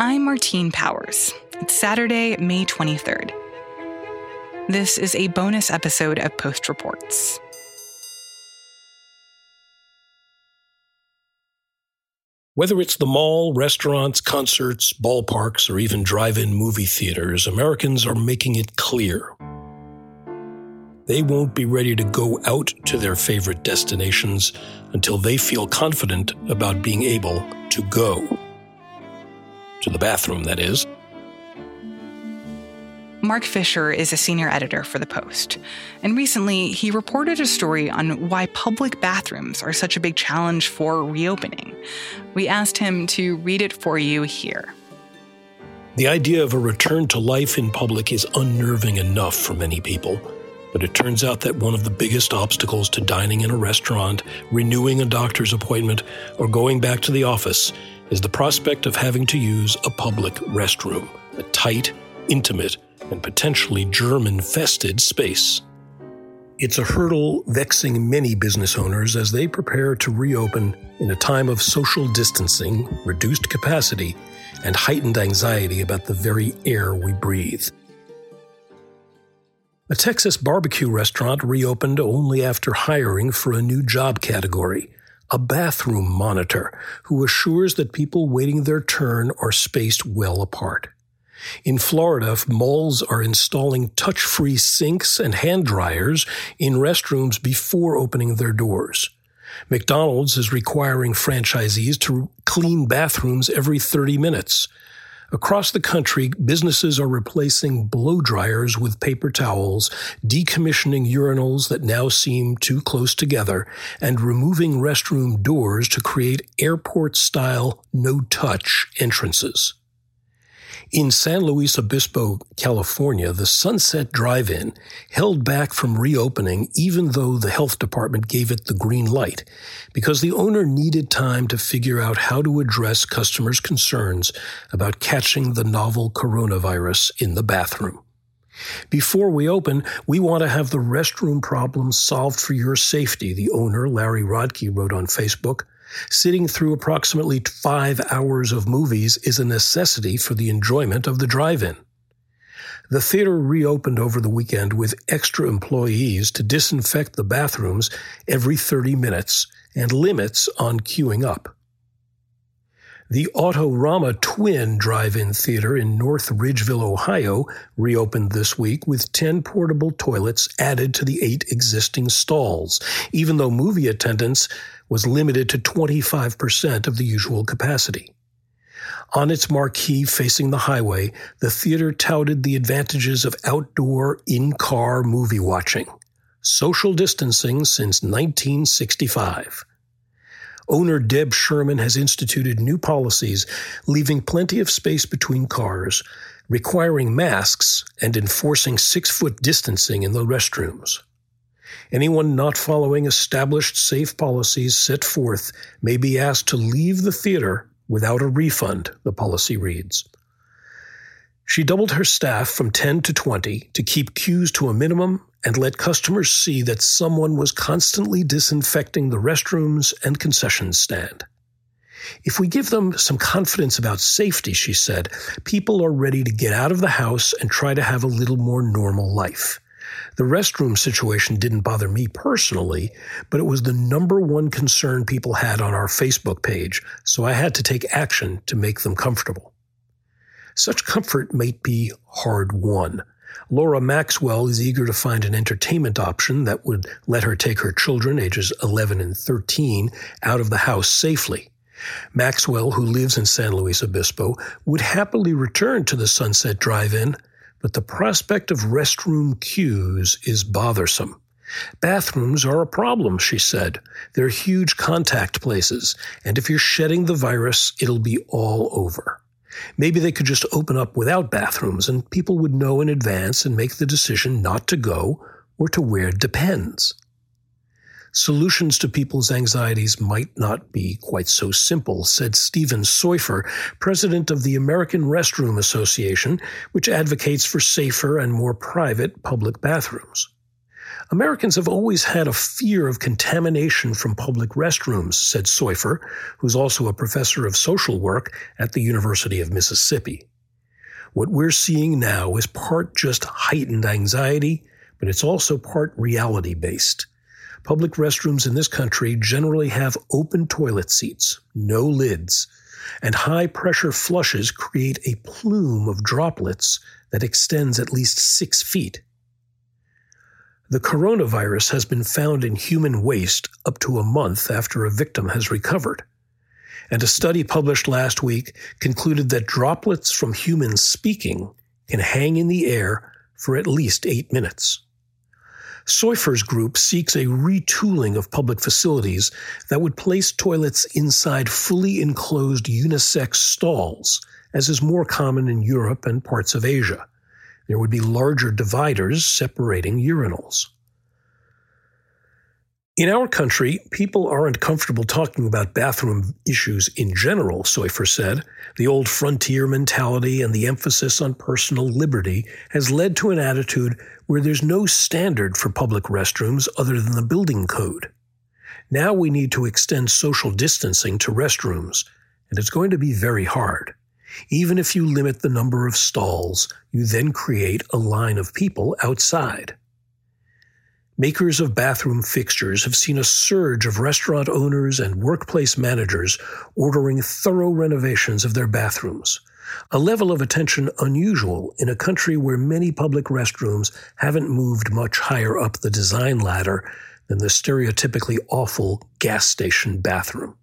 I'm Martine Powers. It's Saturday, May 23rd. This is a bonus episode of Post Reports. Whether it's the mall, restaurants, concerts, ballparks, or even drive in movie theaters, Americans are making it clear. They won't be ready to go out to their favorite destinations until they feel confident about being able to go. To the bathroom, that is. Marc Fisher is a senior editor for The Post, and recently he reported a story on why public bathrooms are such a big challenge for reopening. We asked him to read it for you here. The idea of a return to life in public is unnerving enough for many people, but it turns out that one of the biggest obstacles to dining in a restaurant, renewing a doctor's appointment, or going back to the office is the prospect of having to use a public restroom, a tight, intimate, and potentially germ infested space. It's a hurdle vexing many business owners as they prepare to reopen in a time of social distancing, reduced capacity, and heightened anxiety about the very air we breathe. A Texas barbecue restaurant reopened only after hiring for a new job category a bathroom monitor who assures that people waiting their turn are spaced well apart. In Florida, malls are installing touch free sinks and hand dryers in restrooms before opening their doors. McDonald's is requiring franchisees to clean bathrooms every 30 minutes. Across the country, businesses are replacing blow dryers with paper towels, decommissioning urinals that now seem too close together, and removing restroom doors to create airport style no touch entrances. In San Luis Obispo, California, the Sunset Drive In held back from reopening even though the health department gave it the green light because the owner needed time to figure out how to address customers' concerns about catching the novel coronavirus in the bathroom. Before we open, we want to have the restroom problem solved for your safety, the owner, Larry Rodke, wrote on Facebook. Sitting through approximately five hours of movies is a necessity for the enjoyment of the drive in. The theater reopened over the weekend with extra employees to disinfect the bathrooms every 30 minutes and limits on queuing up. The Autorama Twin Drive In Theater in North Ridgeville, Ohio, reopened this week with 10 portable toilets added to the eight existing stalls, even though movie attendance was limited to 25% of the usual capacity. On its marquee facing the highway, the theater touted the advantages of outdoor, in car movie watching. Social distancing since 1965. Owner Deb Sherman has instituted new policies, leaving plenty of space between cars, requiring masks, and enforcing six foot distancing in the restrooms. Anyone not following established safe policies set forth may be asked to leave the theater without a refund, the policy reads. She doubled her staff from 10 to 20 to keep queues to a minimum and let customers see that someone was constantly disinfecting the restrooms and concession stand. If we give them some confidence about safety, she said, people are ready to get out of the house and try to have a little more normal life. The restroom situation didn't bother me personally, but it was the number one concern people had on our Facebook page, so I had to take action to make them comfortable. Such comfort might be hard won. Laura Maxwell is eager to find an entertainment option that would let her take her children, ages 11 and 13, out of the house safely. Maxwell, who lives in San Luis Obispo, would happily return to the Sunset Drive In, but the prospect of restroom queues is bothersome. Bathrooms are a problem, she said. They're huge contact places, and if you're shedding the virus, it'll be all over. Maybe they could just open up without bathrooms and people would know in advance and make the decision not to go or to wear depends. Solutions to people's anxieties might not be quite so simple, said Stephen Soifer, president of the American Restroom Association, which advocates for safer and more private public bathrooms. Americans have always had a fear of contamination from public restrooms, said Soifer, who's also a professor of social work at the University of Mississippi. What we're seeing now is part just heightened anxiety, but it's also part reality based. Public restrooms in this country generally have open toilet seats, no lids, and high pressure flushes create a plume of droplets that extends at least six feet. The coronavirus has been found in human waste up to a month after a victim has recovered. And a study published last week concluded that droplets from humans speaking can hang in the air for at least eight minutes. Soifer's group seeks a retooling of public facilities that would place toilets inside fully enclosed unisex stalls, as is more common in Europe and parts of Asia. There would be larger dividers separating urinals. In our country, people aren't comfortable talking about bathroom issues in general, Soifer said. The old frontier mentality and the emphasis on personal liberty has led to an attitude where there's no standard for public restrooms other than the building code. Now we need to extend social distancing to restrooms, and it's going to be very hard. Even if you limit the number of stalls, you then create a line of people outside. Makers of bathroom fixtures have seen a surge of restaurant owners and workplace managers ordering thorough renovations of their bathrooms, a level of attention unusual in a country where many public restrooms haven't moved much higher up the design ladder than the stereotypically awful gas station bathroom.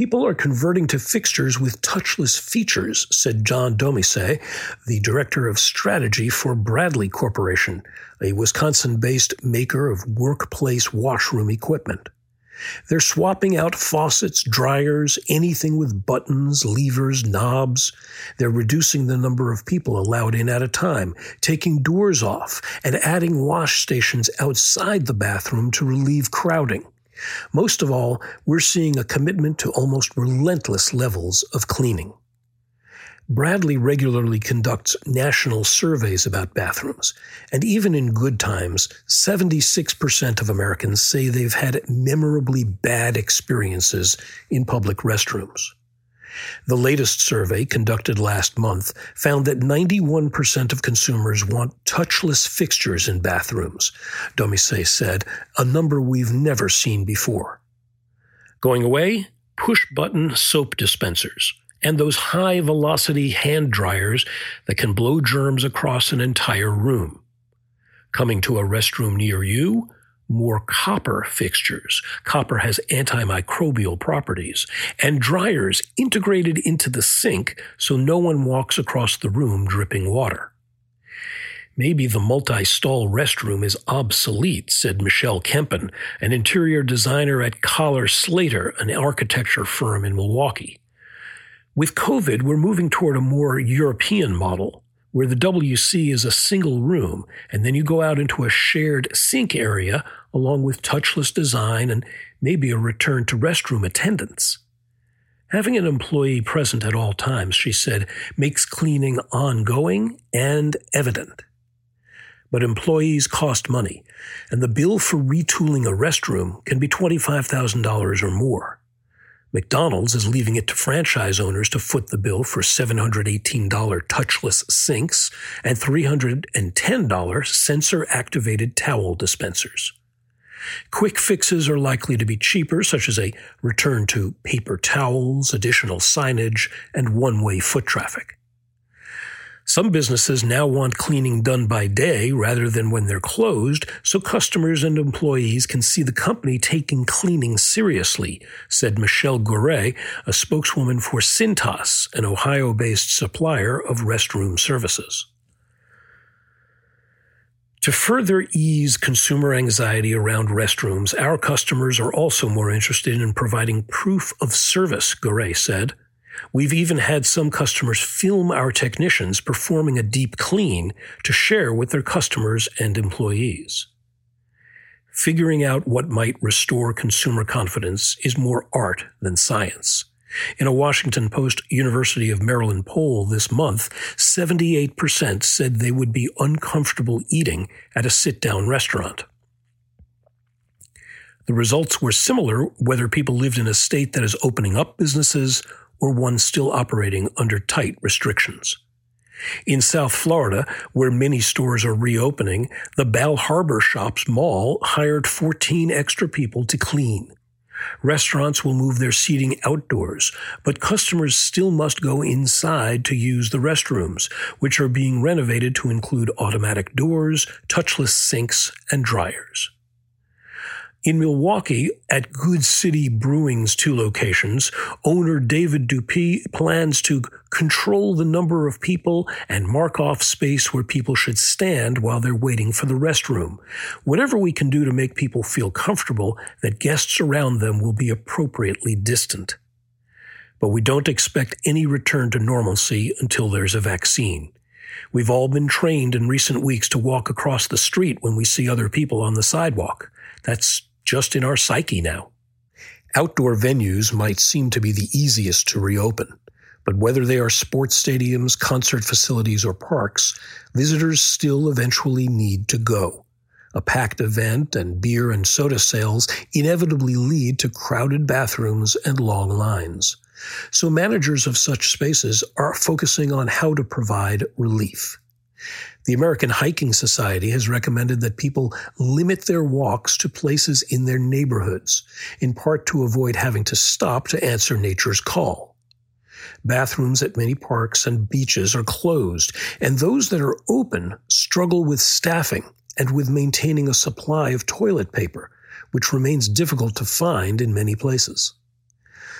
People are converting to fixtures with touchless features, said John Dommisse, the director of strategy for Bradley Corporation, a Wisconsin based maker of workplace washroom equipment. They're swapping out faucets, dryers, anything with buttons, levers, knobs. They're reducing the number of people allowed in at a time, taking doors off, and adding wash stations outside the bathroom to relieve crowding. Most of all, we're seeing a commitment to almost relentless levels of cleaning. Bradley regularly conducts national surveys about bathrooms, and even in good times, 76% of Americans say they've had memorably bad experiences in public restrooms. The latest survey, conducted last month, found that 91% of consumers want touchless fixtures in bathrooms, Dommisse said, a number we've never seen before. Going away, push button soap dispensers and those high velocity hand dryers that can blow germs across an entire room. Coming to a restroom near you, more copper fixtures. Copper has antimicrobial properties and dryers integrated into the sink so no one walks across the room dripping water. Maybe the multi stall restroom is obsolete, said Michelle Kempen, an interior designer at Kahler Slater, an architecture firm in Milwaukee. With COVID, we're moving toward a more European model where the WC is a single room, and then you go out into a shared sink area along with touchless design and maybe a return to restroom attendance. Having an employee present at all times, she said, makes cleaning ongoing and evident. But employees cost money, and the bill for retooling a restroom can be $25,000 or more. McDonald's is leaving it to franchise owners to foot the bill for $718 touchless sinks and $310 sensor activated towel dispensers. Quick fixes are likely to be cheaper, such as a return to paper towels, additional signage, and one way foot traffic. Some businesses now want cleaning done by day rather than when they're closed, so customers and employees can see the company taking cleaning seriously, said Michelle Goret, a spokeswoman for Cintas, an Ohio based supplier of restroom services. To further ease consumer anxiety around restrooms, our customers are also more interested in providing proof of service, Goret said. We've even had some customers film our technicians performing a deep clean to share with their customers and employees. Figuring out what might restore consumer confidence is more art than science. In a Washington Post University of Maryland poll this month, 78% said they would be uncomfortable eating at a sit down restaurant. The results were similar whether people lived in a state that is opening up businesses or one still operating under tight restrictions. In South Florida, where many stores are reopening, the Bal Harbour Shops Mall hired 14 extra people to clean. Restaurants will move their seating outdoors, but customers still must go inside to use the restrooms, which are being renovated to include automatic doors, touchless sinks, and dryers. In Milwaukee, at Good City Brewing's two locations, owner David Dupuy plans to control the number of people and mark off space where people should stand while they're waiting for the restroom. Whatever we can do to make people feel comfortable that guests around them will be appropriately distant. But we don't expect any return to normalcy until there's a vaccine. We've all been trained in recent weeks to walk across the street when we see other people on the sidewalk. That's just in our psyche now. Outdoor venues might seem to be the easiest to reopen, but whether they are sports stadiums, concert facilities, or parks, visitors still eventually need to go. A packed event and beer and soda sales inevitably lead to crowded bathrooms and long lines. So managers of such spaces are focusing on how to provide relief. The American Hiking Society has recommended that people limit their walks to places in their neighborhoods, in part to avoid having to stop to answer nature's call. Bathrooms at many parks and beaches are closed, and those that are open struggle with staffing and with maintaining a supply of toilet paper, which remains difficult to find in many places.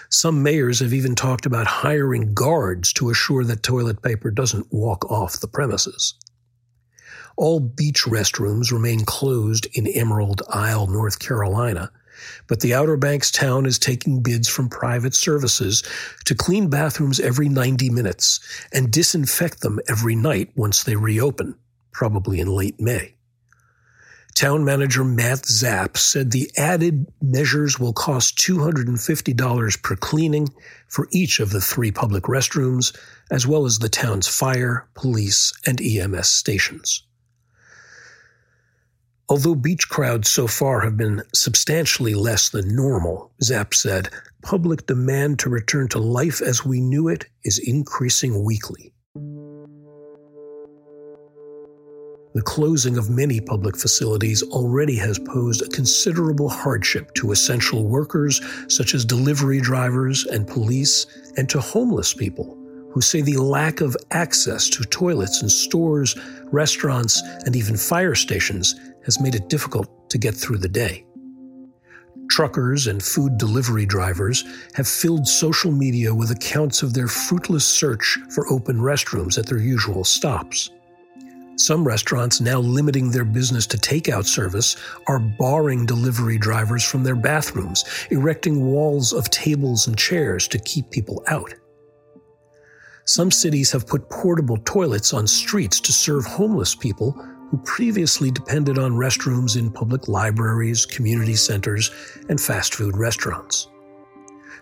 Some mayors have even talked about hiring guards to assure that toilet paper doesn't walk off the premises. All beach restrooms remain closed in Emerald Isle, North Carolina, but the Outer Banks town is taking bids from private services to clean bathrooms every 90 minutes and disinfect them every night once they reopen, probably in late May. Town manager Matt Zapp said the added measures will cost $250 per cleaning for each of the three public restrooms, as well as the town's fire, police, and EMS stations. Although beach crowds so far have been substantially less than normal, Zapp said, public demand to return to life as we knew it is increasing weekly. The closing of many public facilities already has posed a considerable hardship to essential workers such as delivery drivers and police, and to homeless people who say the lack of access to toilets in stores, restaurants, and even fire stations has made it difficult to get through the day. Truckers and food delivery drivers have filled social media with accounts of their fruitless search for open restrooms at their usual stops. Some restaurants, now limiting their business to takeout service, are barring delivery drivers from their bathrooms, erecting walls of tables and chairs to keep people out. Some cities have put portable toilets on streets to serve homeless people who previously depended on restrooms in public libraries, community centers, and fast food restaurants.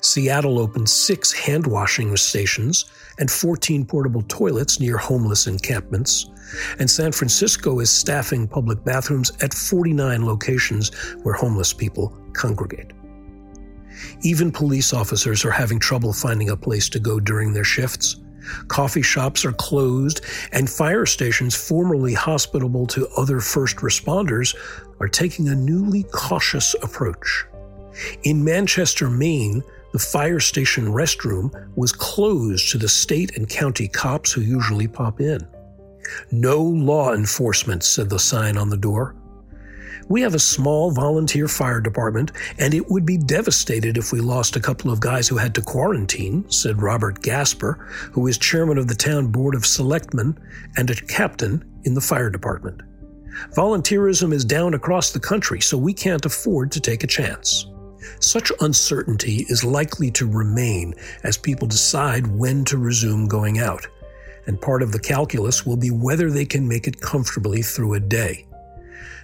Seattle opened six hand washing stations and 14 portable toilets near homeless encampments, and San Francisco is staffing public bathrooms at 49 locations where homeless people congregate. Even police officers are having trouble finding a place to go during their shifts Coffee shops are closed, and fire stations formerly hospitable to other first responders are taking a newly cautious approach. In Manchester, Maine, the fire station restroom was closed to the state and county cops who usually pop in. No law enforcement, said the sign on the door. We have a small volunteer fire department, and it would be devastated if we lost a couple of guys who had to quarantine, said Robert Gasper, who is chairman of the town board of selectmen and a captain in the fire department. Volunteerism is down across the country, so we can't afford to take a chance. Such uncertainty is likely to remain as people decide when to resume going out, and part of the calculus will be whether they can make it comfortably through a day.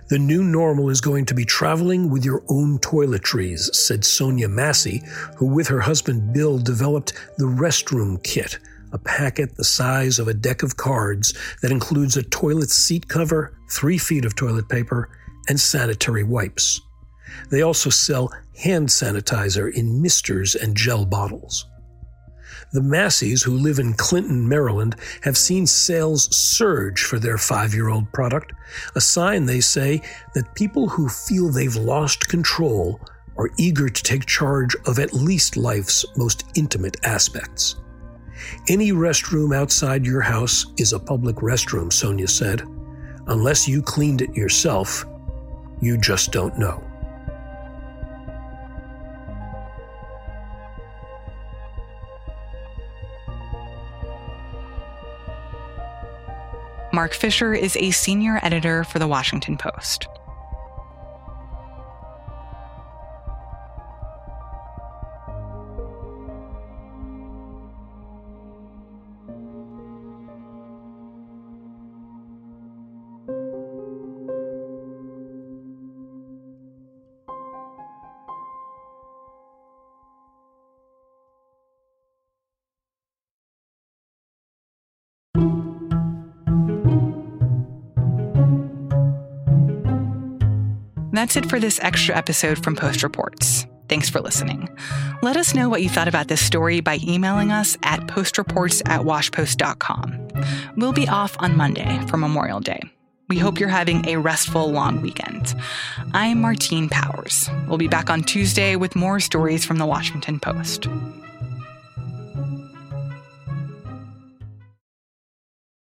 The new normal is going to be traveling with your own toiletries, said Sonia Massey, who with her husband Bill developed the restroom kit, a packet the size of a deck of cards that includes a toilet seat cover, three feet of toilet paper, and sanitary wipes. They also sell hand sanitizer in misters and gel bottles. The Masseys, who live in Clinton, Maryland, have seen sales surge for their five year old product, a sign, they say, that people who feel they've lost control are eager to take charge of at least life's most intimate aspects. Any restroom outside your house is a public restroom, Sonia said. Unless you cleaned it yourself, you just don't know. Marc Fisher is a senior editor for The Washington Post. That's it for this extra episode from Post Reports. Thanks for listening. Let us know what you thought about this story by emailing us at postreports at washpost.com. We'll be off on Monday for Memorial Day. We hope you're having a restful long weekend. I'm Martine Powers. We'll be back on Tuesday with more stories from the Washington Post.